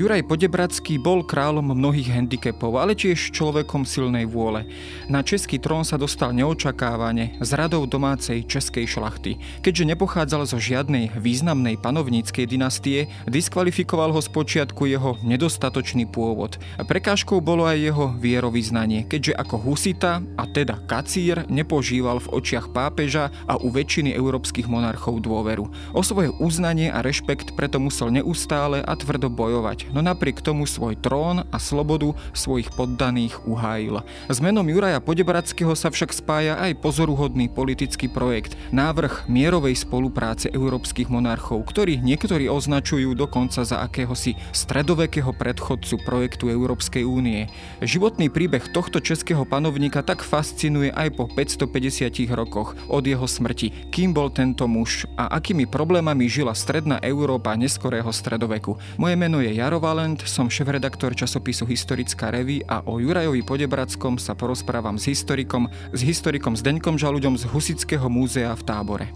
Juraj Podebradský bol kráľom mnohých handicapov, ale tiež človekom silnej vôle. Na český trón sa dostal neočakávane z radou domácej českej šlachty. Keďže nepochádzal zo žiadnej významnej panovníckej dynastie, diskvalifikoval ho z počiatku jeho nedostatočný pôvod. Prekážkou bolo aj jeho vierovýznanie, keďže ako husita, a teda kacír, nepožíval v očiach pápeža a u väčšiny európskych monarchov dôveru. O svoje uznanie a rešpekt preto musel neustále a tvrdo bojovať no napriek tomu svoj trón a slobodu svojich poddaných uhájil. S menom Juraja Podebradského sa však spája aj pozoruhodný politický projekt, návrh mierovej spolupráce európskych monarchov, ktorý niektorí označujú dokonca za akéhosi stredovekého predchodcu projektu Európskej únie. Životný príbeh tohto českého panovníka tak fascinuje aj po 550 rokoch od jeho smrti, kým bol tento muž a akými problémami žila stredná Európa neskorého stredoveku. Moje meno je Jaro Valent, som šéf-redaktor časopisu Historická revy a o Jurajovi Podebradskom sa porozprávam s historikom, s historikom Zdeňkom Žaluďom z Husického múzea v Tábore.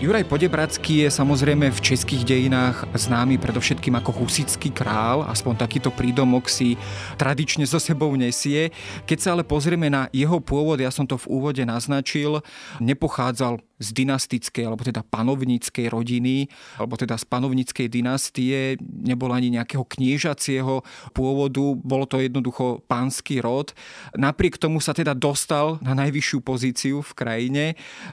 Juraj Podebradský je samozrejme v českých dejinách známy predovšetkým ako husický král, aspoň takýto prídomok si tradične so sebou nesie. Keď sa ale pozrieme na jeho pôvod, ja som to v úvode naznačil, nepochádzal z dynastickej, alebo teda panovníckej rodiny, alebo teda z panovníckej dynastie, nebol ani nejakého kniežacieho pôvodu, bolo to jednoducho pánsky rod. Napriek tomu sa teda dostal na najvyššiu pozíciu v krajine,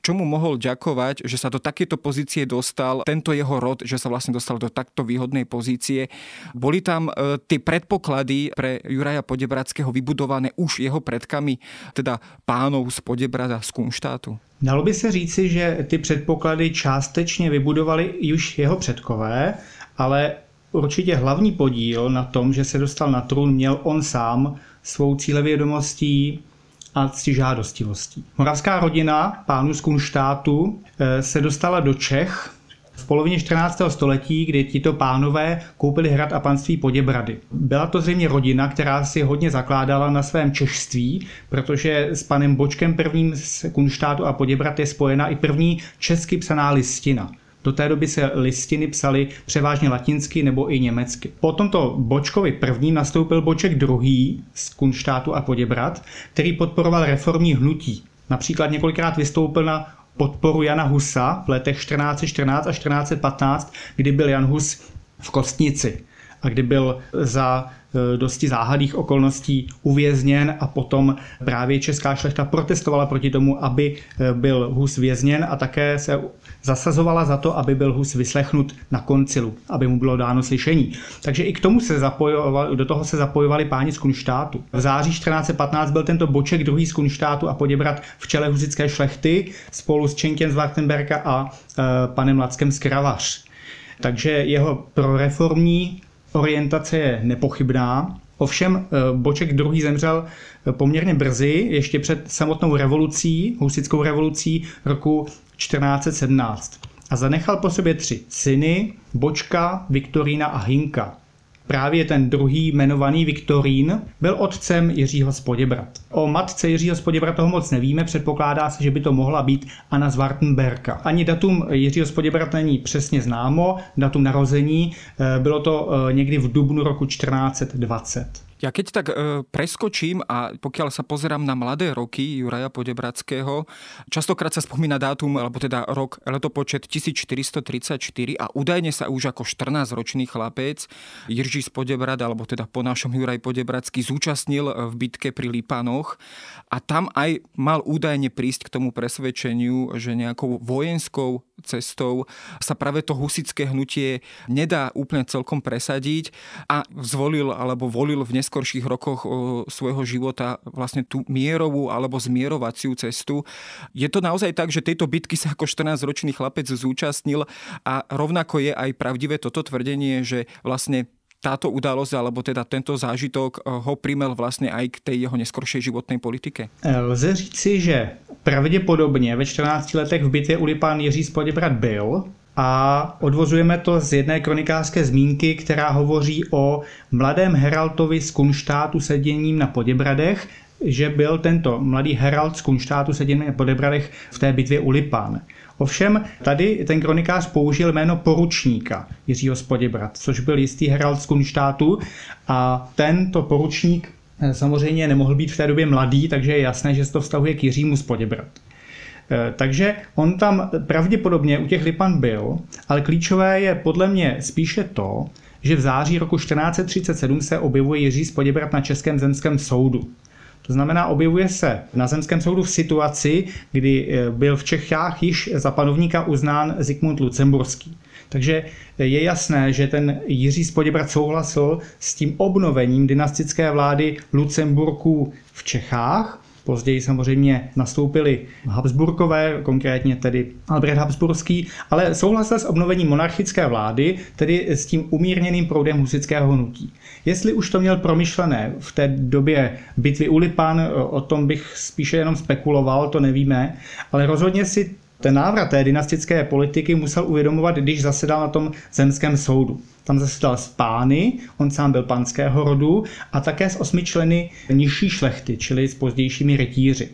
čomu mohol ďakovať, že sa do takéto pozície dostal tento jeho rod, že sa vlastne dostal do takto výhodnej pozície. Boli tam e, tie predpoklady pre Juraja Podebradského vybudované už jeho predkami, teda pánov z Podebrada z Kunštátu? Dalo by se říci, že ty předpoklady částečně vybudovali už jeho předkové, ale určitě hlavní podíl na tom, že se dostal na trůn, měl on sám svou cílevědomostí a ctižádostivostí. Moravská rodina pánů z Kunštátu eh, se dostala do Čech v polovině 14. století, kdy tito pánové koupili hrad a panství Poděbrady. Byla to zřejmě rodina, která si hodně zakládala na svém češství, protože s panem Bočkem prvním z Kunštátu a Poděbrad je spojena i první česky psaná listina. Do té doby se listiny psaly převážně latinsky nebo i německy. Po tomto Bočkovi první nastoupil Boček druhý z Kunštátu a Poděbrad, který podporoval reformní hnutí. Například několikrát vystoupil na podporu Jana Husa v letech 1414 a 1415, kdy byl Jan Hus v Kostnici a kdy byl za e, dosti záhadých okolností uvězněn a potom právě česká šlechta protestovala proti tomu, aby e, byl Hus vězněn a také se zasazovala za to, aby byl Hus vyslechnut na koncilu, aby mu bylo dáno slyšení. Takže i k tomu se zapojovali, do toho se zapojovali páni z Kunštátu. V září 1415 byl tento Boček druhý z Kunštátu a Poděbrat v čele husické šlechty spolu s Čenkem z Wartenberga a e, panem Lackem z Kravař. Takže jeho proreformní orientace je nepochybná. Ovšem e, Boček druhý zemřel poměrně brzy, ještě před samotnou revolucí, husickou revolucí roku 1417 a zanechal po sobě tři syny, Bočka, Viktorína a Hinka. Právě ten druhý jmenovaný Viktorín byl otcem Jiřího z Poděbrat. O matce Jiřího z Poděbrat toho moc nevíme, předpokládá se, že by to mohla být Anna z Wartenberka. Ani datum Jiřího z Poděbrat není přesně známo, datum narození, eh, bylo to eh, někdy v dubnu roku 1420. Ja keď tak e, preskočím a pokiaľ sa pozerám na mladé roky Juraja Podebradského, častokrát sa spomína dátum, alebo teda rok, letopočet 1434 a údajne sa už ako 14-ročný chlapec Jiří z Podebrad, alebo teda po našom Juraj Podebradský zúčastnil v bitke pri Lipanoch. A tam aj mal údajne prísť k tomu presvedčeniu, že nejakou vojenskou cestou sa práve to husické hnutie nedá úplne celkom presadiť a zvolil alebo volil v neskorších rokoch svojho života vlastne tú mierovú alebo zmierovaciu cestu. Je to naozaj tak, že tejto bitky sa ako 14-ročný chlapec zúčastnil a rovnako je aj pravdivé toto tvrdenie, že vlastne táto udalosť, alebo teda tento zážitok ho primel vlastne aj k tej jeho neskoršej životnej politike? Lze říci, že pravděpodobně ve 14 letech v bitvě Lipán Jiří z Poděbrad byl, a odvozujeme to z jedné kronikářské zmínky, která hovoří o mladém Heraltovi z Kunštátu seděním na Poděbradech, že byl tento mladý Herald z Kunštátu seděním na Poděbradech v té bitvě u Lipan. Ovšem tady ten kronikář použil jméno poručníka Jiřího z Poděbrad, což byl jistý herald z Kunštátu a tento poručník eh, samozřejmě nemohl být v té době mladý, takže je jasné, že se to vztahuje k Jiřímu z Poděbrad. Eh, takže on tam pravděpodobně u těch Lipan byl, ale klíčové je podle mě spíše to, že v září roku 1437 se objevuje Jiří z Poděbrat na Českém zemském soudu. To znamená, objevuje se na zemském soudu v situaci, kdy eh, byl v Čechách již za panovníka uznán Zikmund Lucemburský. Takže je jasné, že ten Jiří z Poděbrat souhlasil s tím obnovením dynastické vlády Lucemburků v Čechách Později samozřejmě nastoupili Habsburkové, konkrétně tedy Albrecht Habsburský, ale souhlasil s obnovením monarchické vlády, tedy s tím umírněným proudem husického hnutí. Jestli už to měl promyšlené v té době bitvy u Lipan, o tom bych spíše jenom spekuloval, to nevíme, ale rozhodně si ten návrat té dynastické politiky musel uvědomovat, když zasedal na tom zemském soudu. Tam zasedal z pány, on sám byl panského rodu, a také s osmi členy nižší šlechty, čili s pozdějšími rytíři.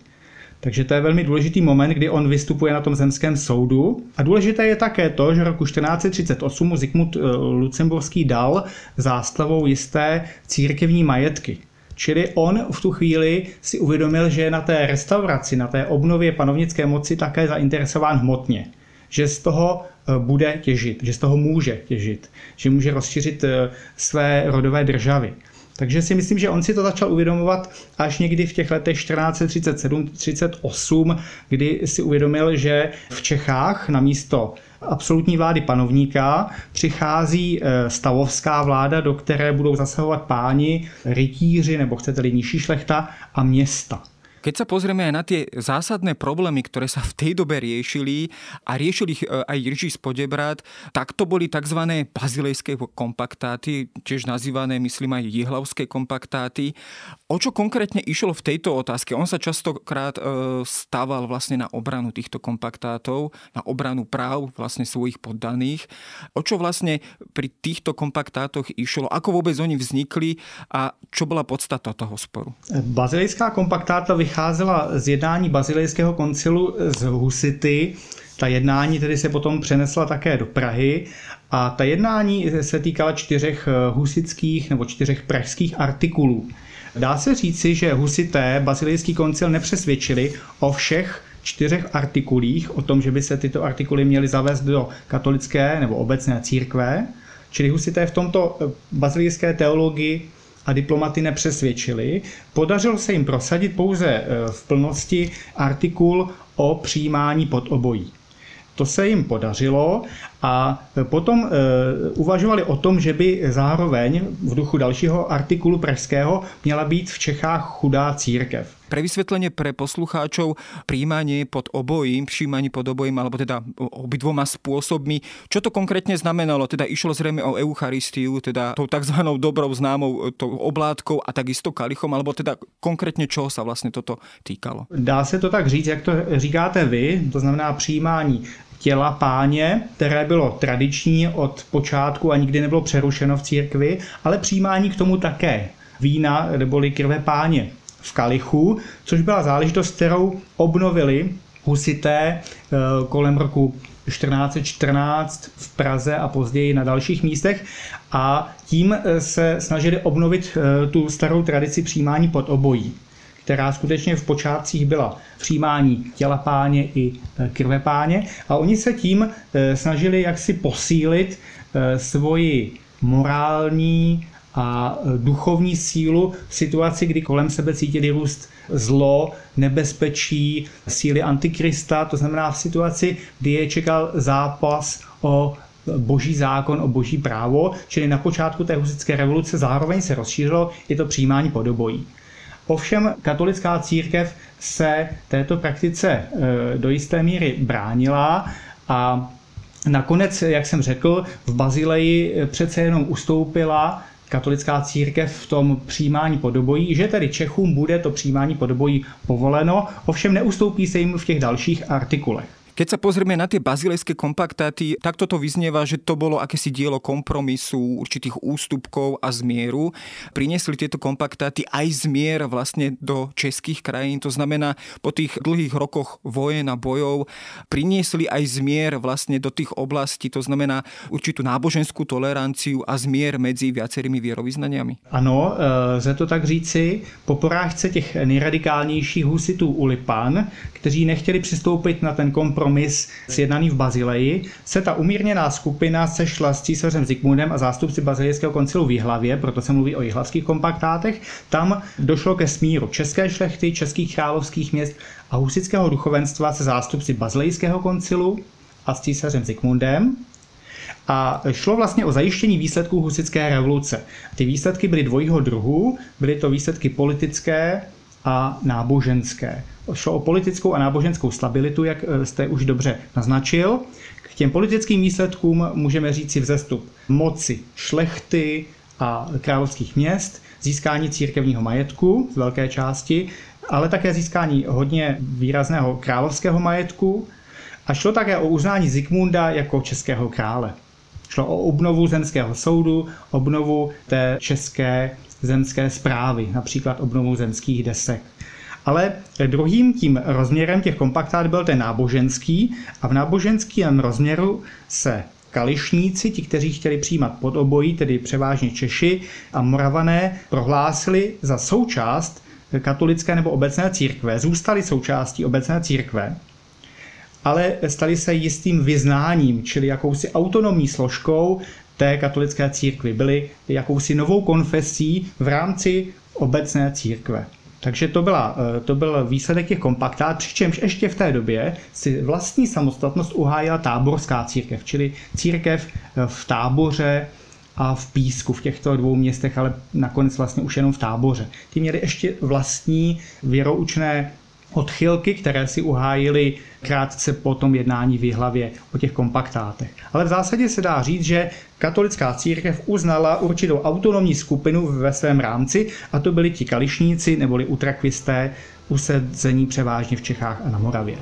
Takže to je velmi důležitý moment, kdy on vystupuje na tom zemském soudu. A důležité je také to, že roku 1438 mu Zikmund eh, Lucemburský dal zástavou jisté církevní majetky. Čili on v tu chvíli si uvědomil, že je na té restauraci, na té obnově panovnické moci také zainteresován hmotně. Že z toho eh, bude těžit, že z toho může těžit, že může rozšířit eh, své rodové državy. Takže si myslím, že on si to začal uvědomovat až někdy v těch letech 1437-38, kdy si uvědomil, že v Čechách na místo absolutní vlády panovníka přichází eh, stavovská vláda, do které budou zasahovat páni, rytíři nebo chcete-li nižší šlechta a města. Keď sa pozrieme aj na tie zásadné problémy, ktoré sa v tej dobe riešili a riešili ich e, aj Jiří z Podebrat, tak to boli tzv. bazilejské kompaktáty, tiež nazývané, myslím, aj jihlavské kompaktáty. O čo konkrétne išlo v tejto otázke? On sa častokrát e, stával vlastne na obranu týchto kompaktátov, na obranu práv vlastne svojich poddaných. O čo vlastne pri týchto kompaktátoch išlo? Ako vôbec oni vznikli a čo bola podstata toho sporu? Bazilejská kompaktáta vycházela z jednání bazilejského koncilu z Husity. Ta jednání tedy se potom přenesla také do Prahy a ta jednání se týkala čtyřech husických nebo čtyřech pražských artikulů. Dá se říci, že husité bazilejský koncil nepřesvědčili o všech čtyřech artikulích, o tom, že by se tyto artikuly měly zavést do katolické nebo obecné církve. Čili husité v tomto bazilejské teologii a diplomaty nepřesvědčili. Podařilo se jim prosadit pouze e, v plnosti artikul o přijímání pod obojí. To se jim podařilo a potom e, uvažovali o tom, že by zároveň v duchu dalšího artikulu pražského měla být v Čechách chudá církev. Pre vysvetlenie pre poslucháčov, príjmanie pod obojím, přijímanie pod obojím, alebo teda obidvoma spôsobmi, čo to konkrétne znamenalo? Teda išlo zrejme o Eucharistiu, teda tou tzv. dobrou známou tou oblátkou a takisto kalichom, alebo teda konkrétně čoho sa vlastne toto týkalo? Dá se to tak říct, jak to říkáte vy, to znamená přijímání těla páně, které bylo tradiční od počátku a nikdy nebylo přerušeno v církvi, ale přijímání k tomu také vína neboli krve páně v kalichu, což byla záležitost, kterou obnovili husité eh, kolem roku 1414 v Praze a později na dalších místech. A tím eh, se snažili obnovit eh, tu starou tradici přijímání pod obojí která skutečně v počátcích byla přijímání těla páně i e, krve páně a oni se tím e, snažili jaksi posílit e, svoji morální a duchovní sílu v situaci, kdy kolem sebe cítili růst zlo, nebezpečí, síly antikrista, to znamená v situaci, kdy je čekal zápas o boží zákon, o boží právo, čili na počátku té husické revoluce zároveň se rozšířilo i to přijímání podobojí. Ovšem katolická církev se této praktice e, do jisté míry bránila a nakonec, jak jsem řekl, v Bazileji přece jenom ustoupila katolická církev v tom přijímání podobojí, že tedy Čechům bude to přijímání podobojí povoleno, ovšem neustoupí se jim v těch dalších artikulech. Keď sa pozrieme na tie bazilejské kompaktáty, tak toto vyznieva, že to bolo akési dielo kompromisu, určitých ústupkov a zmieru. Priniesli tieto kompaktáty aj zmier vlastne do českých krajín. To znamená, po tých dlhých rokoch vojen a bojov priniesli aj zmier vlastne do tých oblastí. To znamená určitú náboženskú toleranciu a zmier medzi viacerými vierovýznaniami. Ano, lze to tak říci. Po porážce těch nejradikálnějších husitů u Lipan, kteří nechtěli přistoupit na ten kompromis kompromis sjednaný v Bazileji, se ta umírněná skupina sešla s císařem Zikmundem a zástupci bazilejského koncilu v Jihlavě, proto se mluví o jihlavských kompaktátech. Tam došlo ke smíru české šlechty, českých královských měst a husického duchovenstva se zástupci bazilejského koncilu a s císařem Zikmundem. A šlo vlastně o zajištění výsledků husické revoluce. Ty výsledky byly dvojího druhu, byly to výsledky politické a náboženské. Šlo o politickou a náboženskou stabilitu, jak eh, jste už dobře naznačil. K těm politickým výsledkům můžeme říci vzestup moci šlechty a královských měst, získání církevního majetku z velké části, ale také získání hodně výrazného královského majetku a šlo také o uznání Zikmunda jako českého krále. Šlo o obnovu zemského soudu, obnovu té české zemské zprávy, například obnovu zemských desek. Ale druhým tím rozměrem těch kompaktát byl ten náboženský a v náboženském rozměru se kališníci, ti, kteří chtěli přijímat pod obojí, tedy převážně Češi a Moravané, prohlásili za součást katolické nebo obecné církve, zůstali součástí obecné církve, ale stali se jistým vyznáním, čili jakousi autonomní složkou té katolické církvy. Byli jakousi novou konfesí v rámci obecné církve. Takže to, byla, eh, to byl výsledek těch kompaktát, přičemž ještě v té době si vlastní samostatnost uhájila táborská církev, čili církev eh, v táboře a v Písku, v těchto dvou městech, ale nakonec vlastně už jenom v táboře. Ty měli ještě vlastní věroučné odchylky, které si uhájili krátce po tom jednání v hlavě o těch kompaktátech. Ale v zásadě se dá říct, že katolická církev uznala určitou autonomní skupinu ve svém rámci a to byli ti kališníci neboli utrakvisté usedzení převážně v Čechách a na Moravě.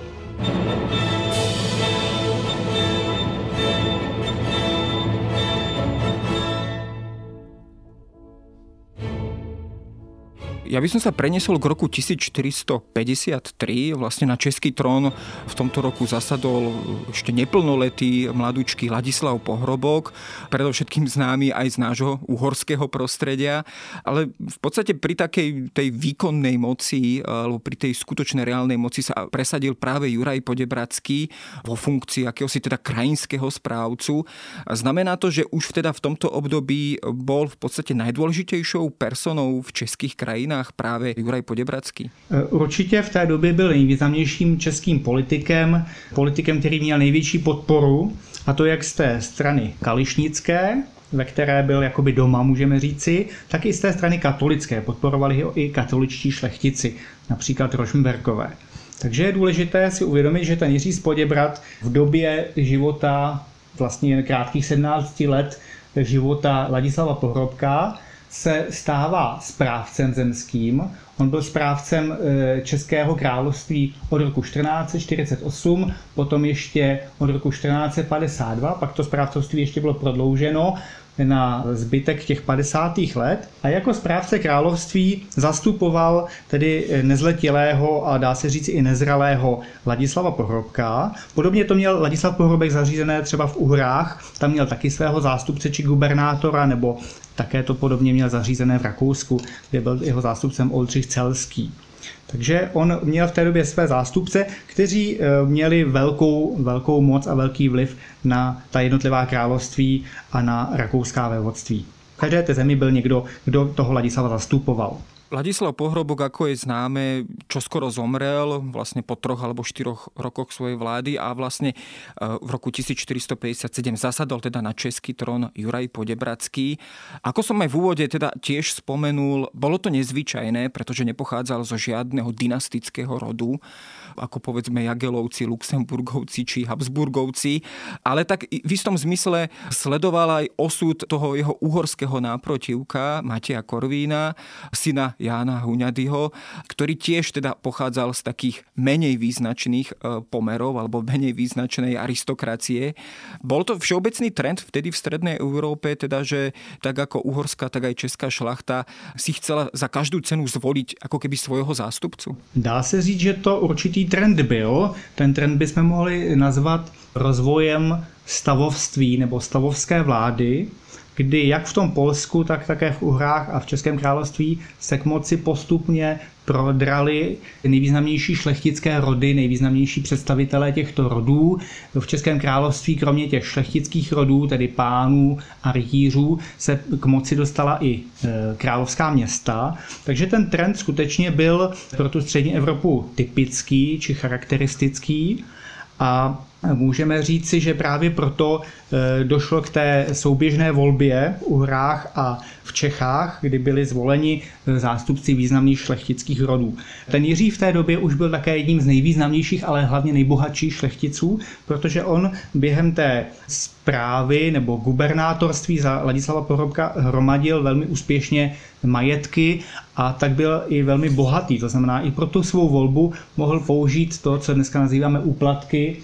Ja by som sa preniesol k roku 1453, vlastne na český trón v tomto roku zasadol ešte neplnoletý mladúčky Ladislav Pohrobok, predovšetkým známy aj z nášho uhorského prostredia, ale v podstate pri takej tej výkonnej moci, alebo pri tej skutočnej reálnej moci sa presadil práve Juraj Podebradský vo funkcii akéhosi teda krajinského správcu. Znamená to, že už teda v tomto období bol v podstate najdôležitejšou personou v českých krajinách stranách právě Juraj Podebradský? E, určitě v té době byl nejvýznamnějším českým politikem, politikem, který měl největší podporu, a to jak z té strany kališnické, ve které byl jakoby doma, můžeme říci, tak i z té strany katolické. Podporovali ho i katoličtí šlechtici, například Rošmberkové. Takže je důležité si uvědomit, že ten Jiří Spoděbrat v době života vlastně jen krátkých 17 let života Ladislava Pohrobka se stává správcem zemským. On byl správcem e, Českého království od roku 1448, potom ještě od roku 1452, pak to správcovství ještě bylo prodlouženo na zbytek těch 50. let a jako správce království zastupoval tedy nezletilého a dá se říct i nezralého Ladislava Pohrobka. Podobně to měl Ladislav Pohrobek zařízené třeba v Uhrách, tam měl taky svého zástupce či gubernátora, nebo také to podobně měl zařízené v Rakousku, kde byl jeho zástupcem Oldřich Celský. Takže on měl v té době své zástupce, kteří eh, měli velkou, velkou moc a velký vliv na ta jednotlivá království a na rakouská vévodství. V každé té zemi byl někdo, kdo toho Ladislava zastupoval. Ladislav Pohrobok, ako je známe, čo skoro zomrel vlastne po troch alebo štyroch rokoch svojej vlády a vlastne e, v roku 1457 zasadol teda na český trón Juraj Podebradský. Ako som aj v úvode teda tiež spomenul, bolo to nezvyčajné, pretože nepochádzal zo žiadneho dynastického rodu ako povedzme Jagelovci, Luxemburgovci či Habsburgovci, ale tak v istom zmysle sledoval aj osud toho jeho uhorského náprotivka Mateja Korvína, syna Jána Huňadyho, ktorý tiež teda pochádzal z takých menej význačných e, pomerov alebo menej význačnej aristokracie. Bol to všeobecný trend vtedy v strednej Európe, teda že tak ako uhorská, tak aj česká šlachta si chcela za každú cenu zvoliť ako keby svojho zástupcu? Dá se říct, že to určitý trend byl. Ten trend bychom mohli nazvat rozvojem stavovství nebo stavovské vlády, kdy jak v tom Polsku, tak také v Uhrách a v Českém království se k moci postupně prodrali nejvýznamnější šlechtické rody, nejvýznamnější představitelé těchto rodů. V Českém království kromě těch šlechtických rodů, tedy pánů a rytířů, se k moci dostala i e, královská města. Takže ten trend skutečně byl pro tu střední Evropu typický či charakteristický. A můžeme říci, že právě proto e, došlo k té souběžné volbě v Uhrách a v Čechách, kdy byli zvoleni e, zástupci významných šlechtických rodů. Ten Jiří v té době už byl také jedním z nejvýznamnějších, ale hlavně nejbohatších šlechticů, protože on během té zprávy nebo gubernátorství za Ladislava Porobka hromadil velmi úspěšně majetky a tak byl i velmi bohatý. To znamená, i pro tu svou volbu mohl použít to, co dneska nazýváme úplatky,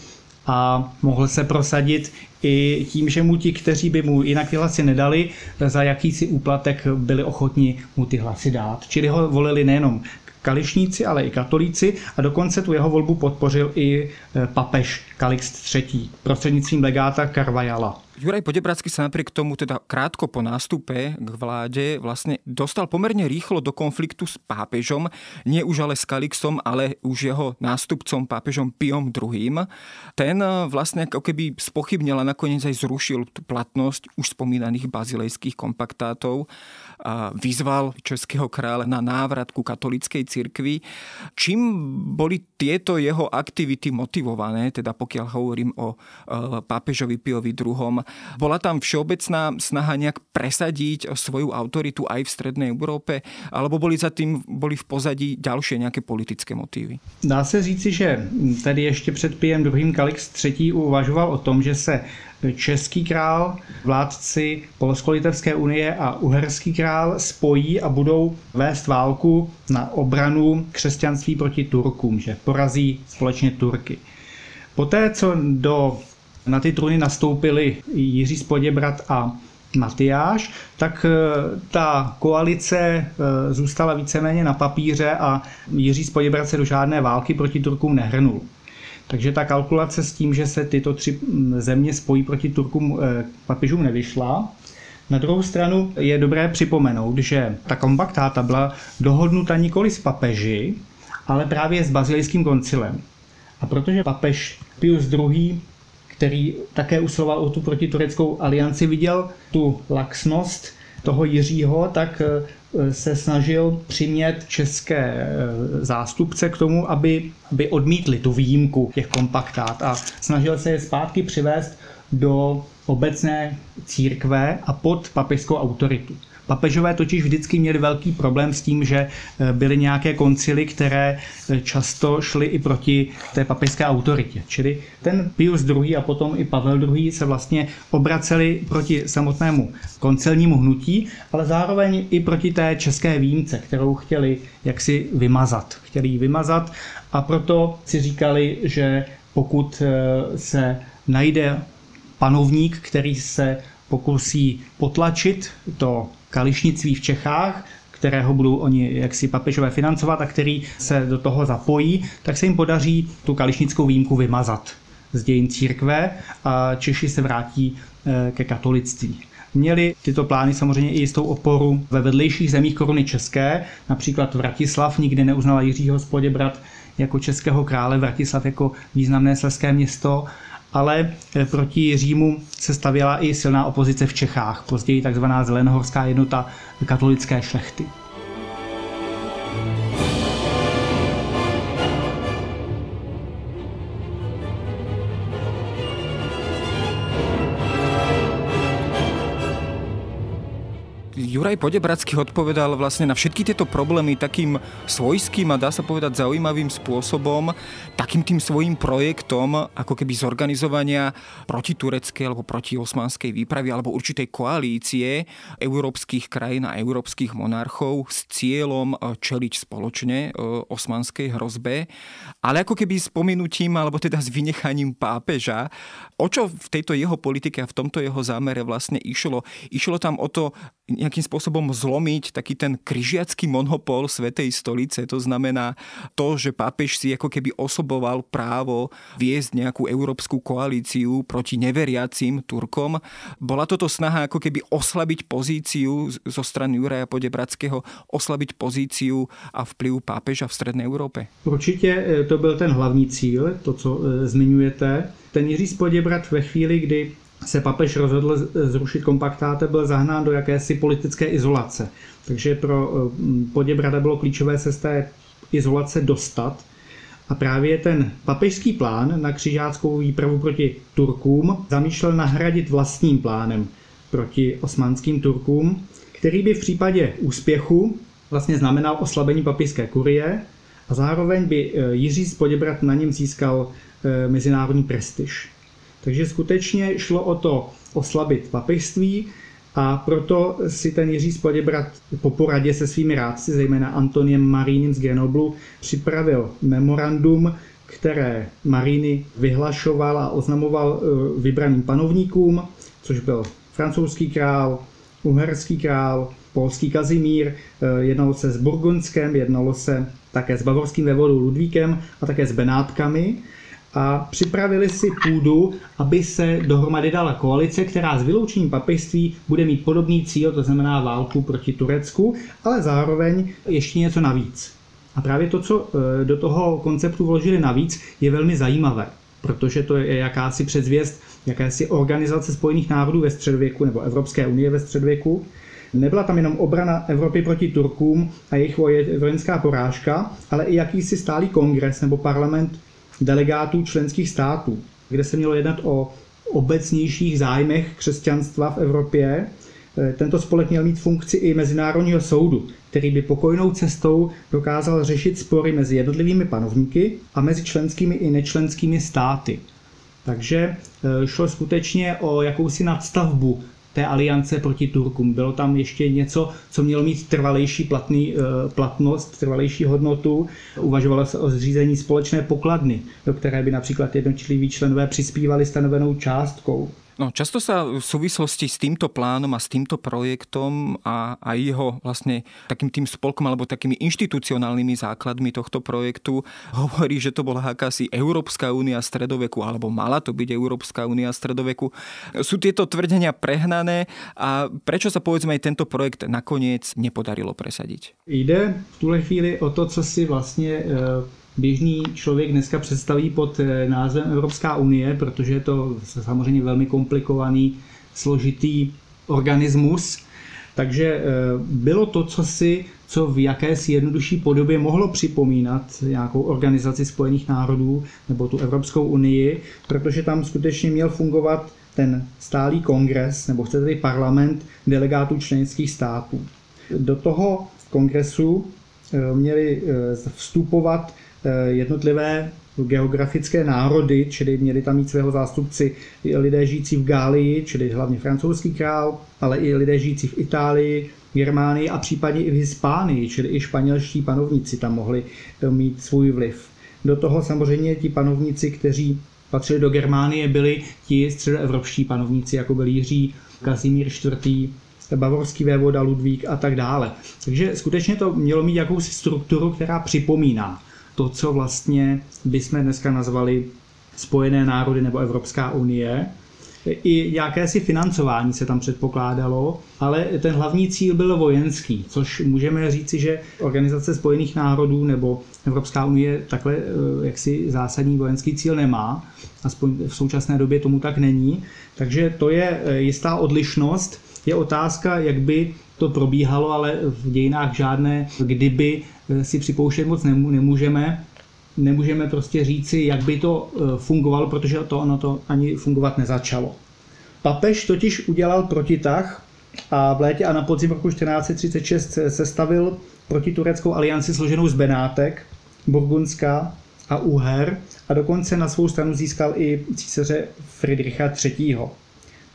a mohl se prosadit i tím, že mu ti, kteří by mu jinak ty hlasy nedali, za jakýsi úplatek byli ochotni mu ty hlasy dát. Čili ho volili nejenom kališníci, ale i katolíci a dokonce tu jeho volbu podpořil i e, papež Kalixt III prostřednictvím legáta Carvajala. Juraj Podebradský sa napriek tomu teda krátko po nástupe k vláde vlastne dostal pomerne rýchlo do konfliktu s pápežom, nie už ale s Kalixom, ale už jeho nástupcom pápežom Piom II. Ten vlastne ako keby spochybnil a nakoniec aj zrušil tú platnosť už spomínaných bazilejských kompaktátov vyzval českého kráľa na návrat ku katolíckej cirkvi. Čím boli tieto jeho aktivity motivované, teda pokiaľ hovorím o pápežovi Piovi II. Bola tam všeobecná snaha nejak presadiť svoju autoritu aj v Strednej Európe, alebo boli za tým boli v pozadí ďalšie nejaké politické motívy? Dá se říci, že tady ještě před Piem II. Kalix III. uvažoval o tom, že se český král, vládci Polsko-Litevské unie a uherský král spojí a budou vést válku na obranu křesťanství proti Turkům, že porazí společně Turky. Poté, co do na ty trůny nastoupili Jiří Spoděbrat a Matyáš, tak e, ta koalice e, zůstala víceméně na papíře a Jiří Spoděbrat se do žádné války proti Turkům nehrnul. Takže ta kalkulace s tím, že se tyto tři země spojí proti Turkům e, papižům nevyšla. Na druhou stranu je dobré připomenout, že ta kompaktáta byla dohodnuta nikoli s papeži, ale právě s bazilejským koncilem. A protože papež Pius II který také usiloval o tu protitureckou alianci, viděl tu laxnost toho Jiřího, tak eh, se snažil přimět české eh, zástupce k tomu, aby, aby odmítli tu výjimku těch kompaktát a snažil se je zpátky přivést do obecné církve a pod papežskou autoritu. Papežové totiž vždycky měli velký problém s tím, že eh, byly nějaké koncily, které eh, často šly i proti té papežské autoritě. Čili ten Pius II. a potom i Pavel II. se vlastně obraceli proti samotnému koncilnímu hnutí, ale zároveň i proti té české výjimce, kterou chtěli jaksi vymazat. Chtěli ji vymazat a proto si říkali, že pokud eh, se najde panovník, který se pokusí potlačit to kališnictví v Čechách, kterého budou oni jaksi papežové financovat a který se do toho zapojí, tak se jim podaří tu kališnickou výjimku vymazat z dějin církve a Češi se vrátí eh, ke katolictví. Měli tyto plány samozřejmě i jistou oporu ve vedlejších zemích koruny české, například Vratislav nikdy neuznala Jiřího Spoděbrat jako českého krále, Vratislav jako významné sleské město ale eh, proti Římu se stavěla i silná opozice v Čechách, později takzvaná zelenohorská jednota katolické šlechty. Juraj Podebradský odpovedal vlastne na všetky tieto problémy takým svojským a dá sa povedať zaujímavým spôsobom, takým tým svojim projektom, ako keby zorganizovania proti tureckej alebo proti osmanskej výpravy alebo určitej koalície európskych krajín a európskych monarchov s cieľom e, čeliť spoločne e, osmanskej hrozbe, ale ako keby s pominutím alebo teda s vynechaním pápeža. O čo v tejto jeho politike a v tomto jeho zámere vlastne išlo? Išlo tam o to nejakým spôsobom zlomiť taký ten kryžiacký monopol Svetej stolice. To znamená to, že pápež si ako keby osoboval právo viesť nejakú európsku koalíciu proti neveriacim Turkom. Bola toto snaha ako keby oslabiť pozíciu zo strany Juraja Podebradského, oslabiť pozíciu a vplyv pápeža v Strednej Európe? Určitě e, to byl ten hlavní cíl, to, co e, zmiňujete. Ten Jiří Poděbrat ve chvíli, kdy se papež rozhodl zrušit kompaktáte, byl zahnán do jakési politické izolace. Takže pro eh, Poděbrada bylo klíčové se z té izolace dostat. A právě ten papežský plán na křižáckou výpravu proti Turkům zamýšlel nahradit vlastním plánem proti osmanským Turkům, který by v případě úspěchu vlastně znamenal oslabení papižské kurie a zároveň by eh, Jiří z na něm získal eh, mezinárodní prestiž. Takže skutečně šlo o to oslabit papežství a proto si ten Jiří Spoděbrat po poradě se svými rádci, zejména Antoniem Marínem z Grenoblu, připravil memorandum, které Maríny vyhlašoval a oznamoval eh, vybraným panovníkům, což byl francouzský král, uherský král, polský Kazimír, eh, jednalo se s Burgundskem, jednalo se také s bavorským vévodou Ludvíkem a také s Benátkami a připravili si půdu, aby se dohromady dala koalice, která s vyloučením papežství bude mít podobný cíl, to znamená válku proti Turecku, ale zároveň ještě něco navíc. A právě to, co e, do toho konceptu vložili navíc, je velmi zajímavé, protože to je jakási předzvěst jakési organizace Spojených národů ve středověku nebo Evropské unie ve středověku. Nebyla tam jenom obrana Evropy proti Turkům a jejich vojenská porážka, ale i jakýsi stálý kongres nebo parlament delegátů členských států, kde se mělo jednat o obecnějších zájmech křesťanstva v Evropě. E, tento spolek měl mít funkci i Mezinárodního soudu, který by pokojnou cestou dokázal řešit spory mezi jednotlivými panovníky a mezi členskými i nečlenskými státy. Takže e, šlo skutečně o jakousi nadstavbu té aliance proti Turkům. Bylo tam ještě něco, co mělo mít trvalejší platný, eh, platnost, trvalejší hodnotu. Uvažovalo se o zřízení společné pokladny, do které by například jednotliví členové přispívali stanovenou částkou. No, často sa v súvislosti s týmto plánom a s týmto projektom a, a jeho vlastne takým tým spolkom alebo takými inštitucionálnymi základmi tohto projektu hovorí, že to bola akási Európska únia stredoveku alebo mala to byť Európska únia stredoveku. Sú tieto tvrdenia prehnané a prečo sa povedzme aj tento projekt nakoniec nepodarilo presadiť? Jde v tuhle chvíli o to, co si vlastně e, běžný člověk dneska představí pod eh, názvem Evropská unie, protože je to samozřejmě velmi komplikovaný, složitý organismus. Takže eh, bylo to, co si, co v jakési jednodušší podobě mohlo připomínat nějakou organizaci Spojených národů nebo tu Evropskou unii, protože tam skutečně měl fungovat ten stálý kongres, nebo chcete parlament delegátů členských států. Do toho kongresu eh, měli vstupovat jednotlivé geografické národy, čili měli tam mít svého zástupci lidé žijící v Gálii, čili hlavně francouzský král, ale i lidé žijící v Itálii, Germánii a případně i v Hispánii, čili i španělští panovníci tam mohli eh, mít svůj vliv. Do toho samozřejmě ti panovníci, kteří patřili do Germánie, byli ti středoevropští panovníci, jako byl Jiří, Kazimír IV., bavorský vévoda Ludvík a tak dále. Takže skutečně to mělo mít jakousi strukturu, která připomíná to, co vlastně bychom dneska nazvali Spojené národy nebo Evropská unie. I jakési financování se tam předpokládalo, ale ten hlavní cíl byl vojenský, což můžeme říci, že Organizace spojených národů nebo Evropská unie takhle eh, jaksi zásadní vojenský cíl nemá, aspoň v současné době tomu tak není. Takže to je eh, jistá odlišnost. Je otázka, jak by to probíhalo, ale v dějinách žádné kdyby eh, si připouštět moc nemůžeme. Nemůžeme prostě říci, jak by to eh, fungovalo, protože to ono to ani fungovat nezačalo. Papež totiž udělal protitah a v létě a na podzim roku 1436 sestavil protitureckou alianci složenou z Benátek, Burgundska a Uher a dokonce na svou stranu získal i císaře Friedricha III.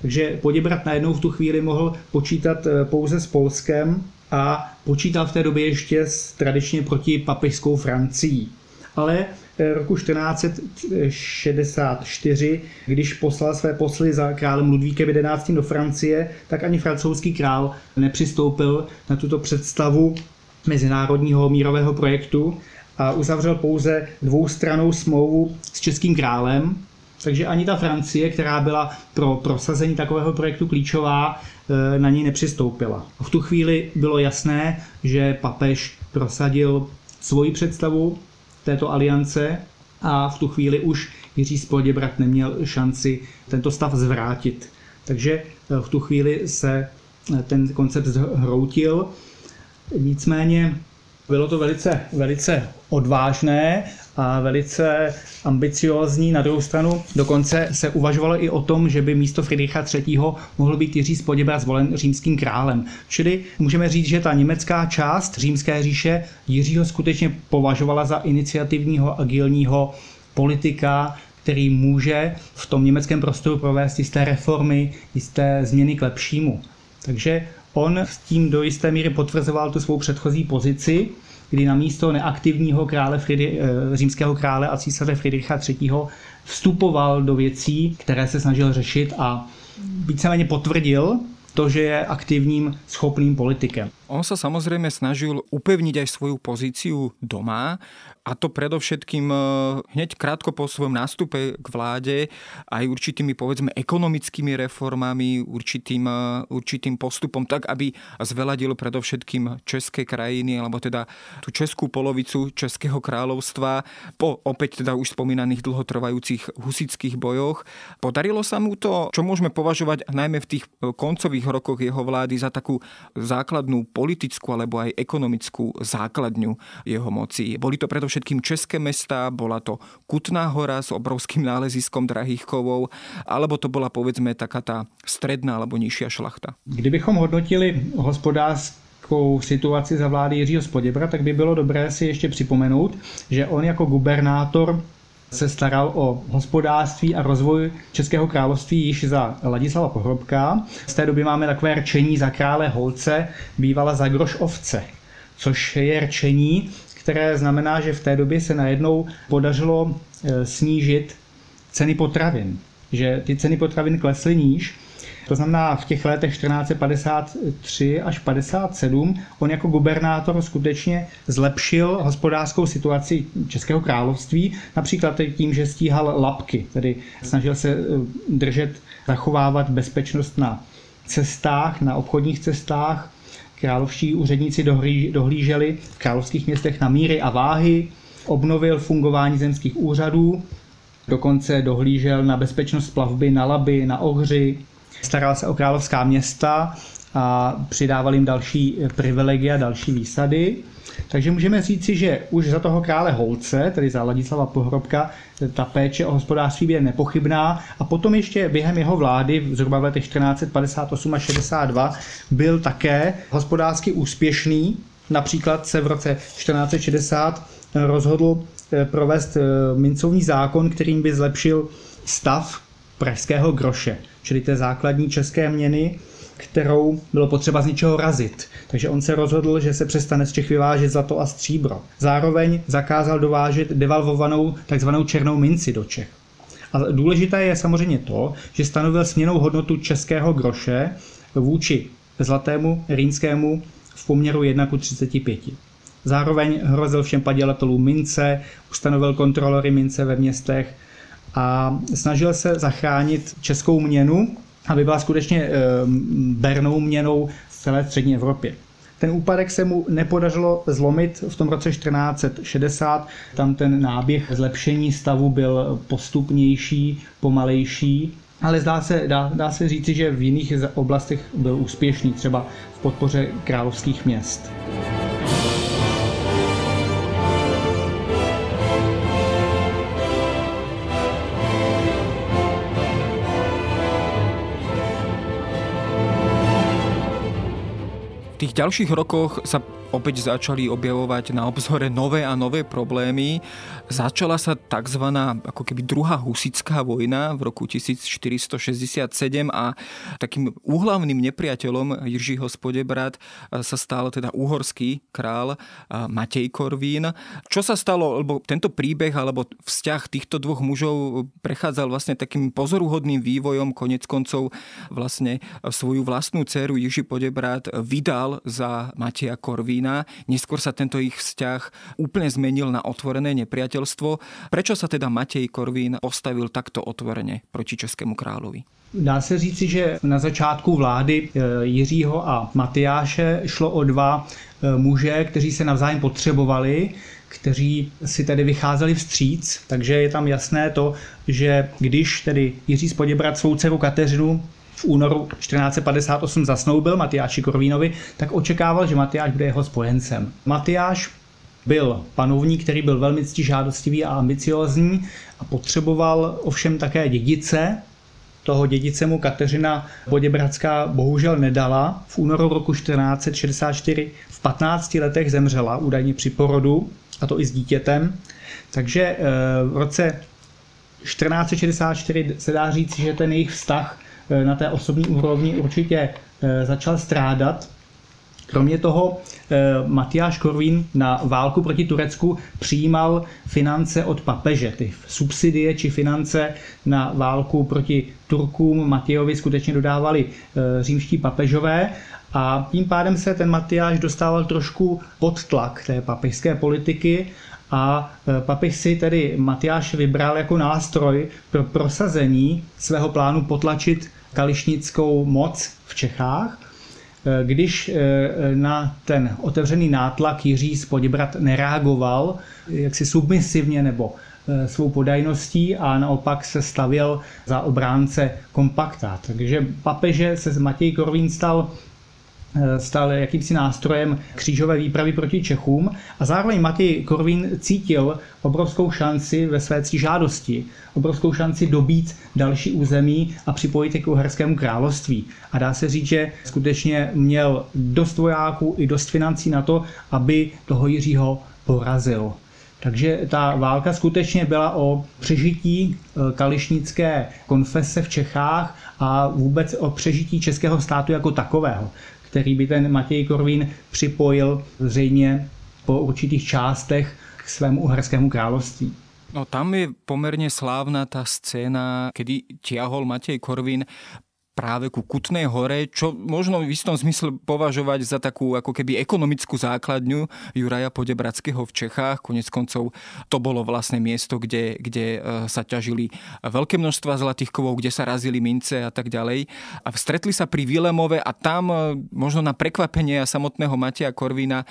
Takže Poděbrat najednou v tu chvíli mohl počítat eh, pouze s Polskem a počítal v té době ještě s tradičně proti papežskou Francií. Ale eh, roku 1464, když poslal své posly za králem Ludvíkem XI. do Francie, tak ani francouzský král nepřistoupil na tuto představu mezinárodního mírového projektu a uzavřel pouze dvoustranou smlouvu s českým králem, takže ani ta Francie, která byla pro prosazení takového projektu klíčová, e, na ní nepřistoupila. V tu chvíli bylo jasné, že papež prosadil svoji představu této aliance a v tu chvíli už Jiří Spoděbrat neměl šanci tento stav zvrátit. Takže e, v tu chvíli se e, ten koncept zhroutil. Nicméně bylo to velice, velice odvážné a velice ambiciózní. Na druhou stranu dokonce se uvažovalo i o tom, že by místo Friedricha III. mohl být Jiří z zvolen římským králem. Čili můžeme říct, že ta německá část římské říše Jiřího skutečně považovala za iniciativního, agilního politika, který může v tom německém prostoru provést jisté reformy, jisté změny k lepšímu. Takže on s tím do jisté míry potvrzoval tu svou předchozí pozici, kdy na místo neaktivního krále Friedrich, eh, římského krále a císaře Friedricha III. vstupoval do věcí, které se snažil řešit a víceméně potvrdil to, že je aktivním, schopným politikem. On sa samozrejme snažil upevniť aj svoju pozíciu doma a to predovšetkým e, hneď krátko po svojom nástupe k vláde aj určitými povedzme ekonomickými reformami, určitým, e, určitým postupom tak, aby zveladil predovšetkým české krajiny alebo teda tú českú polovicu Českého kráľovstva po opäť teda už spomínaných dlhotrvajúcich husických bojoch. Podarilo sa mu to, čo môžeme považovať najmä v tých koncových rokoch jeho vlády za takú základnú politickú alebo aj ekonomickú základňu jeho moci. Boli to predovšetkým české mesta, bola to Kutná hora s obrovským náleziskom drahých kovov, alebo to bola povedzme taká tá stredná alebo nižšia šlachta. Kdybychom hodnotili hospodářskou situaci za vlády Jiřího Spoděbra, tak by bylo dobré si ještě připomenout, že on jako gubernátor se staral o hospodářství a rozvoj Českého království již za Ladislava Pohrobka. Z té doby máme takové rčení za krále Holce, bývala za groš ovce, což je rčení, které znamená, že v té době se najednou podařilo e, snížit ceny potravin. Že ty ceny potravin klesly níž to znamená, v těch letech 1453 až 57 on jako gubernátor skutečně zlepšil hospodářskou situaci Českého království, například tím, že stíhal lapky, tedy snažil se eh, držet, zachovávat bezpečnost na cestách, na obchodních cestách. Královští úředníci dohlíželi v královských městech na míry a váhy, obnovil fungování zemských úřadů, dokonce dohlížel na bezpečnost plavby na Laby, na Ohři, staral se o královská města a přidával jim další privilegia, další výsady. Takže můžeme říci, že už za toho krále Holce, tedy za Ladislava Pohrobka, ta péče o hospodářství je nepochybná a potom ještě během jeho vlády, zhruba v letech 1458 a 62, byl také hospodářsky úspěšný. Například se v roce 1460 rozhodl eh, provést eh, mincovní zákon, kterým by zlepšil stav pražského groše čili té základní české měny, kterou bylo potřeba z něčeho razit. Takže on se rozhodl, že se přestane z Čech vyvážet zlato a stříbro. Zároveň zakázal dovážet devalvovanou takzvanou černou minci do Čech. A důležité je samozřejmě to, že stanovil směnou hodnotu českého groše vůči zlatému rýnskému v poměru 1 k 35. Zároveň hrozil všem padělatelům mince, ustanovil kontrolory mince ve městech a snažil se zachránit českou měnu, aby byla skutečně eh, bernou měnou v celé střední Evropě. Ten úpadek se mu nepodařilo zlomit v tom roce 1460. Tam ten náběh zlepšení stavu byl postupnější, pomalejší, ale zdá se, dá, dá se říci, že v jiných oblastech byl úspěšný, třeba v podpoře královských měst. Tých ďalších rokoch sa opäť začali objavovať na obzore nové a nové problémy. Začala sa tzv. ako keby druhá husická vojna v roku 1467 a takým úhlavným nepriateľom Jiřího Spodebrat sa stal teda uhorský král Matej Korvín. Čo sa stalo, lebo tento príbeh alebo vzťah týchto dvoch mužov prechádzal vlastne takým pozoruhodným vývojom, konec koncov vlastne svoju vlastnú dceru Jiří Podebrat vydal za Mateja Korvína Putina. Neskôr sa tento ich vzťah úplne zmenil na otvorené nepriateľstvo. Prečo sa teda Matej Korvín postavil takto otvorene proti Českému královi? Dá se říci, že na začátku vlády eh, Jiřího a Matyáše šlo o dva eh, muže, kteří se navzájem potřebovali, kteří si tedy vycházeli vstříc, takže je tam jasné to, že když tedy Jiří Spoděbrat svou dceru Kateřinu v únoru 1458 zasnoubil Matyáši Korvínovi, tak očekával, že Matyáš bude jeho spojencem. Matyáš byl panovník, který byl velmi ctižádostivý a ambiciozní a potřeboval ovšem také dědice. Toho dědice mu Kateřina Boděbradská bohužel nedala. V únoru roku 1464 v 15 letech zemřela, údajně při porodu, a to i s dítětem. Takže eh, v roce 1464 se dá říct, že ten jejich vztah na té osobní úrovni určitě eh, začal strádat. Kromě toho eh, Matyáš Korvín na válku proti Turecku přijímal finance od papeže. Ty subsidie či finance na válku proti Turkům Matějovi skutečně dodávali římští papežové a tím pádem se ten Matyáš dostával trošku pod tlak té papežské politiky a papež si tedy Matyáš vybral jako nástroj pro prosazení svého plánu potlačit kališnickou moc v Čechách. Eh, když eh, na ten otevřený nátlak Jiří Spodibrat nereagoval jaksi submisivně nebo svou podajností a naopak se stavěl za obránce kompakta. Takže papeže se z Matěj Korvín stal stal jakýmsi nástrojem křížové výpravy proti Čechům a zároveň Matěj Korvín cítil obrovskou šanci ve své žádosti, obrovskou šanci dobít další území a připojit je k Uherskému království. A dá se říct, že skutečně měl dost vojáků i dost financí na to, aby toho Jiřího porazil. Takže ta válka skutečně byla o přežití eh, kališnické konfese v Čechách a vůbec o přežití českého státu jako takového který by ten Matěj Korvín připojil zřejmě po určitých částech k svému uherskému království. No tam je pomerne slávna tá scéna, kedy tiahol Matej Korvín práve ku Kutnej hore, čo možno v istom zmysle považovať za takú ako keby ekonomickú základňu Juraja Podebradského v Čechách. Konec koncov to bolo vlastne miesto, kde, kde e, sa ťažili veľké množstva zlatých kovov, kde sa razili mince a tak ďalej. A stretli sa pri Vilemove a tam e, možno na prekvapenie samotného Matia Korvina e,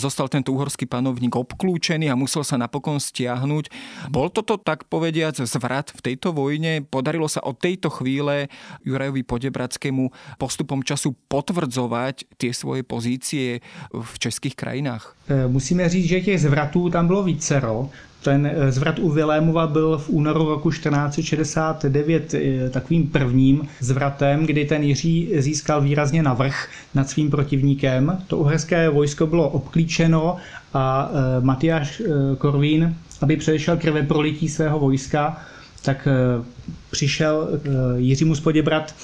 zostal tento uhorský panovník obklúčený a musel sa napokon stiahnuť. Bol toto tak povediac zvrat v tejto vojne? Podarilo sa od tejto chvíle Jurajovi Podebradskému postupom času potvrdzovať tie svoje pozície v českých krajinách? E, musíme říct, že těch zvratů tam bylo vícero. Ten e, zvrat u Vilémova byl v únoru roku 1469 e, takovým prvním zvratem, kdy ten Jiří získal výrazně navrh nad svým protivníkem. To uherské vojsko bylo obklíčeno a Matyáš Korvín, aby předešel krve prolití svého vojska, tak přišel Jiřímu Spoděbrat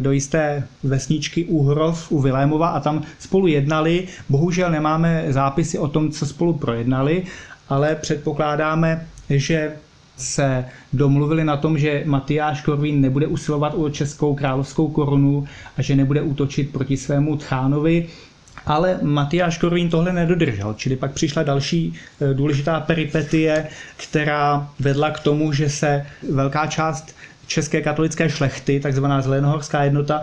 do jisté vesničky Uhrov u Vilémova a tam spolu jednali. Bohužel nemáme zápisy o tom, co spolu projednali, ale předpokládáme, že se domluvili na tom, že Matyáš Korvín nebude usilovat o českou královskou korunu a že nebude útočit proti svému tchánovi, ale Matyáš Korvín tohle nedodržel, čili pak přišla další eh, důležitá peripetie, která vedla k tomu, že se velká část české katolické šlechty, takzvaná Zelenohorská jednota,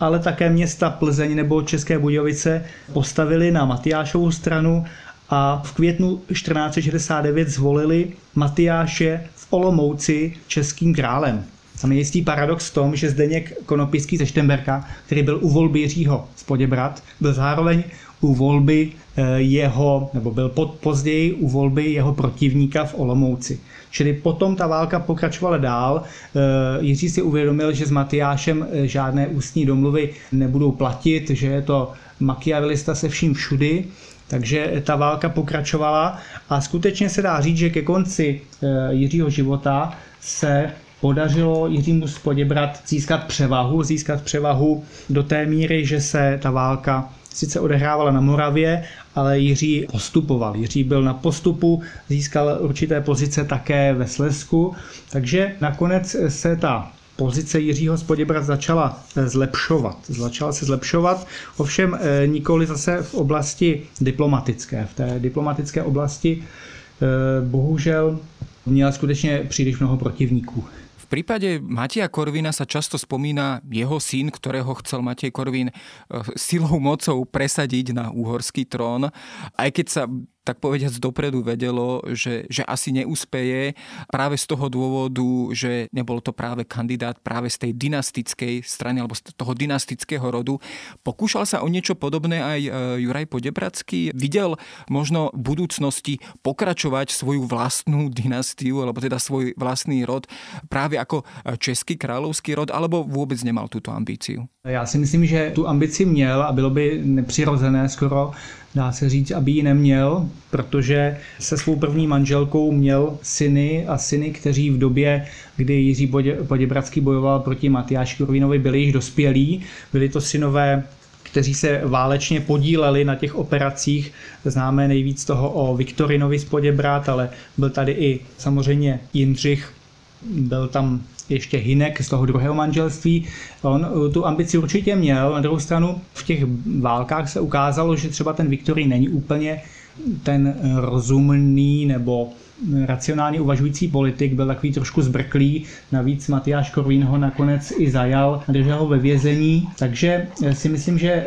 ale také města Plzeň nebo České Budějovice postavili na Matyášovu stranu a v květnu 1469 zvolili Matyáše v Olomouci českým králem. Tam je jistý paradox v tom, že Zdeněk Konopický ze Štemberka, který byl u volby Jiřího z Poděbrat, byl zároveň u volby jeho, nebo byl pod, později u volby jeho protivníka v Olomouci. Čili potom ta válka pokračovala dál. Eh, Jiří si uvědomil, že s Matyášem eh, žádné ústní domluvy nebudou platit, že je to makiavelista se vším všudy, takže ta válka pokračovala a skutečně se dá říct, že ke konci eh, Jiřího života se podařilo Jiřímu z Poděbrat získat převahu, získat převahu do té míry, že se ta válka sice odehrávala na Moravě, ale Jiří postupoval. Jiří byl na postupu, získal určité pozice také ve Slesku, takže nakonec se ta pozice Jiřího z Poděbrat začala zlepšovat. Začala se zlepšovat, ovšem eh, nikoli zase v oblasti diplomatické. V té diplomatické oblasti eh, bohužel měla skutečně příliš mnoho protivníků prípade Mateja Korvina sa často spomína jeho syn, ktorého chcel Matej Korvin eh, silou mocou presadiť na úhorský trón. Aj keď sa tak povediac dopredu vedelo, že, že asi neúspeje práve z toho dôvodu, že nebol to práve kandidát práve z tej dynastickej strany alebo z toho dynastického rodu. Pokúšal sa o niečo podobné aj e, Juraj Podebradský? Videl možno v budúcnosti pokračovať svoju vlastnú dynastiu alebo teda svoj vlastný rod práve ako český kráľovský rod alebo vôbec nemal túto ambíciu? Já si myslím, že tu ambici měl a bylo by nepřirozené skoro, dá se říct, aby ji neměl, protože se svou první manželkou měl syny a syny, kteří v době, kdy Jiří Poděbradský bojoval proti Matyáši Korvinovi, byli již dospělí. Byli to synové kteří se válečně podíleli na těch operacích. Známe nejvíc toho o Viktorinovi z Poděbrat, ale byl tady i samozřejmě Jindřich, byl tam ještě Hinek z toho druhého manželství. On eh, tu ambici určitě měl, na druhou stranu v těch válkách se ukázalo, že třeba ten Viktory není úplně ten eh, rozumný nebo racionálně uvažující politik, byl takový trošku zbrklý, navíc Matyáš Korvín ho nakonec i zajal, držel ho ve vězení, takže eh, si myslím, že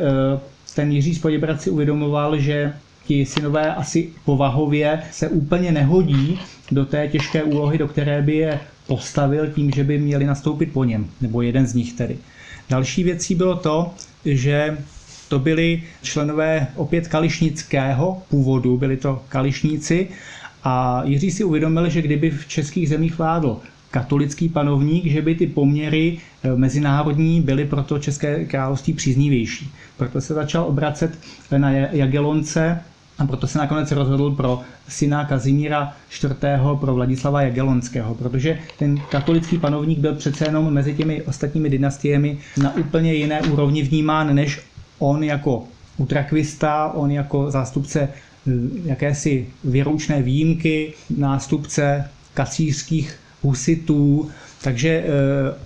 ten Jiří Spoděbrat si uvědomoval, že ti synové asi povahově se úplně nehodí do té těžké úlohy, do které by je postavil tím, že by měli nastoupit po něm, nebo jeden z nich tedy. Další věcí bylo to, že to byli členové opět kališnického původu, byli to kališníci a Jiří si uvědomil, že kdyby v českých zemích vládl katolický panovník, že by ty poměry eh, mezinárodní byly pro to České království příznivější. Proto se začal obracet na Jagelonce a proto se nakonec rozhodl pro syna Kazimíra IV. pro Vladislava Jagelonského, protože ten katolický panovník byl přece jenom mezi těmi ostatními dynastiemi na úplně jiné úrovni vnímán, než on jako utrakvista, on jako zástupce eh, jakési věroučné výjimky, nástupce kacířských husitů, takže e,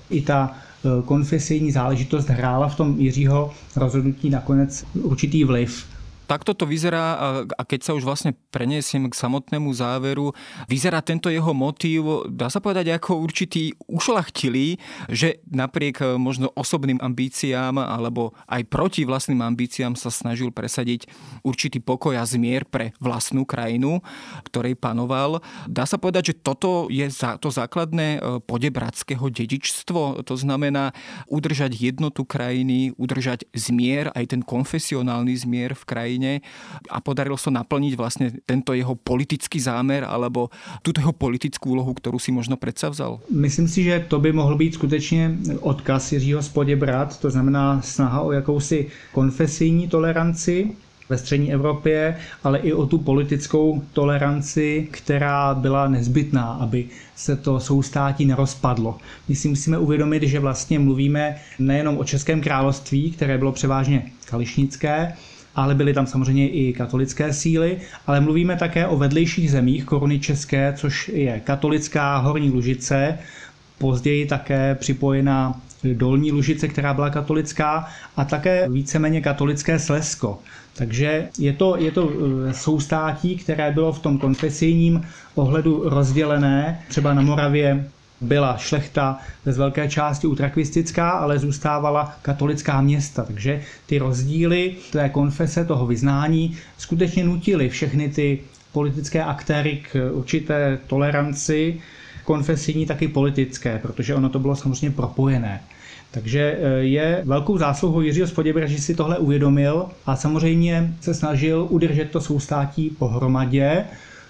i ta e, konfesijní záležitost hrála v tom Jiřího rozhodnutí nakonec určitý vliv takto to vyzerá a keď sa už vlastne preniesiem k samotnému záveru, vyzerá tento jeho motív, dá sa povedať, ako určitý ušlachtilý, že napriek e, možno osobným ambíciám alebo aj proti vlastným ambíciám sa snažil presadiť určitý pokoj a zmier pre vlastnú krajinu, ktorej panoval. Dá sa povedať, že toto je to základné e, podebratského dedičstvo, to znamená udržať jednotu krajiny, udržať zmier, aj ten konfesionálny zmier v krajine krajine a podarilo sa naplniť vlastne tento jeho politický zámer alebo túto jeho politickú úlohu, ktorú si možno predsavzal? Myslím si, že to by mohl být skutečně odkaz Jiřího Spoděbrat, to znamená snaha o jakousi konfesijní toleranci, ve střední Evropě, ale i o tu politickou toleranci, která byla nezbytná, aby se to soustátí nerozpadlo. My si musíme uvědomit, že vlastně mluvíme nejenom o Českém království, které bylo převážně kališnické, ale byly tam samozřejmě i katolické síly, ale mluvíme také o vedlejších zemích koruny české, což je katolická Horní Lužice, později také připojená Dolní Lužice, která byla katolická, a také víceméně katolické Slesko. Takže je to, je to eh, soustátí, které bylo v tom konfesijním ohledu rozdělené. Třeba na Moravě byla šlechta z velké části utrakvistická, ale zůstávala katolická města. Takže ty rozdíly té konfese, toho vyznání, skutečně nutily všechny ty politické aktéry k určité toleranci, konfesijní, taky politické, protože ono to bylo samozřejmě propojené. Takže eh, je velkou zásluhou Jiřího Spoděbra, že si tohle uvědomil a samozřejmě se snažil udržet to soustátí pohromadě,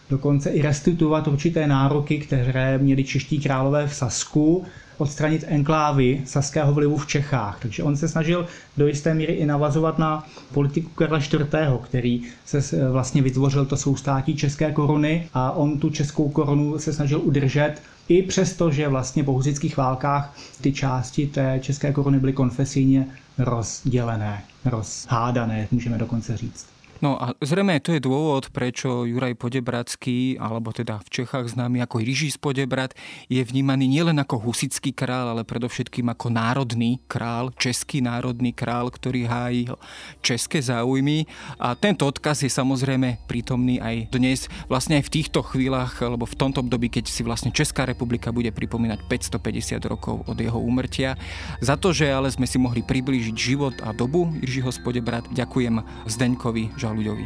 dokonce i restituovat určité nároky, které měli čeští králové v Sasku. odstranit enklávy saského vlivu v Čechách. Takže on se snažil do jisté míry i navazovat na politiku Karla IV., který se vlastně vytvořil to soustátí české koruny a on tu českou korunu se snažil udržet i přesto, že vlastně po husických válkách ty části té české koruny byly konfesijně rozdělené, rozhádané, můžeme dokonce říct. No a zrejme to je dôvod, prečo Juraj Podebradský, alebo teda v Čechách známy ako Ryžis Podebrat, je vnímaný nielen ako husický král, ale predovšetkým ako národný král, český národný král, ktorý hájí české záujmy. A tento odkaz je samozrejme prítomný aj dnes, vlastne aj v týchto chvíľach, alebo v tomto období, keď si vlastne Česká republika bude pripomínať 550 rokov od jeho úmrtia. Za to, že ale sme si mohli priblížiť život a dobu Jiřího Spodebrat, ďakujem Zdeňkovi, ľuďovi.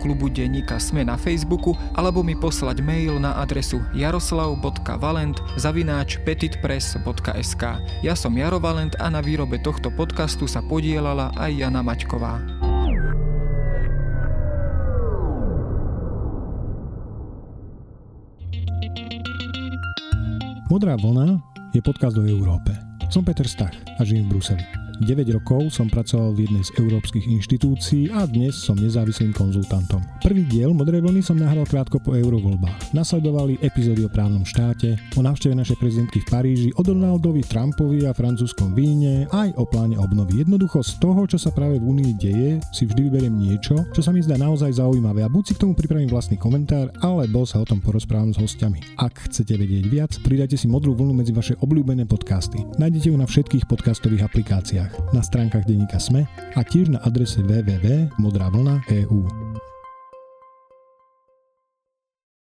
klubu denníka Sme na Facebooku alebo mi poslať mail na adresu jaroslav.valent zavináč petitpress.sk. Ja som Jaro Valent a na výrobe tohto podcastu sa podielala aj Jana Maťková. Modrá vlna je podcast o Európe. Som Peter Stach a žijem v Bruseli. 9 rokov som pracoval v jednej z európskych inštitúcií a dnes som nezávislým konzultantom. Prvý diel Modrej vlny som nahral krátko po eurovoľbách. Nasledovali epizódy o právnom štáte, o návšteve našej prezidentky v Paríži, o Donaldovi, Trumpovi a francúzskom víne, aj o pláne obnovy. Jednoducho z toho, čo sa práve v Únii deje, si vždy vyberiem niečo, čo sa mi zdá naozaj zaujímavé a buď si k tomu pripravím vlastný komentár, alebo sa o tom porozprávam s hostiami. Ak chcete vedieť viac, pridajte si modrú vlnu medzi vaše obľúbené podcasty. Nájdete ju na všetkých podcastových aplikáciách, na stránkach denníka SME a tiež na adrese www.modravlna.eu.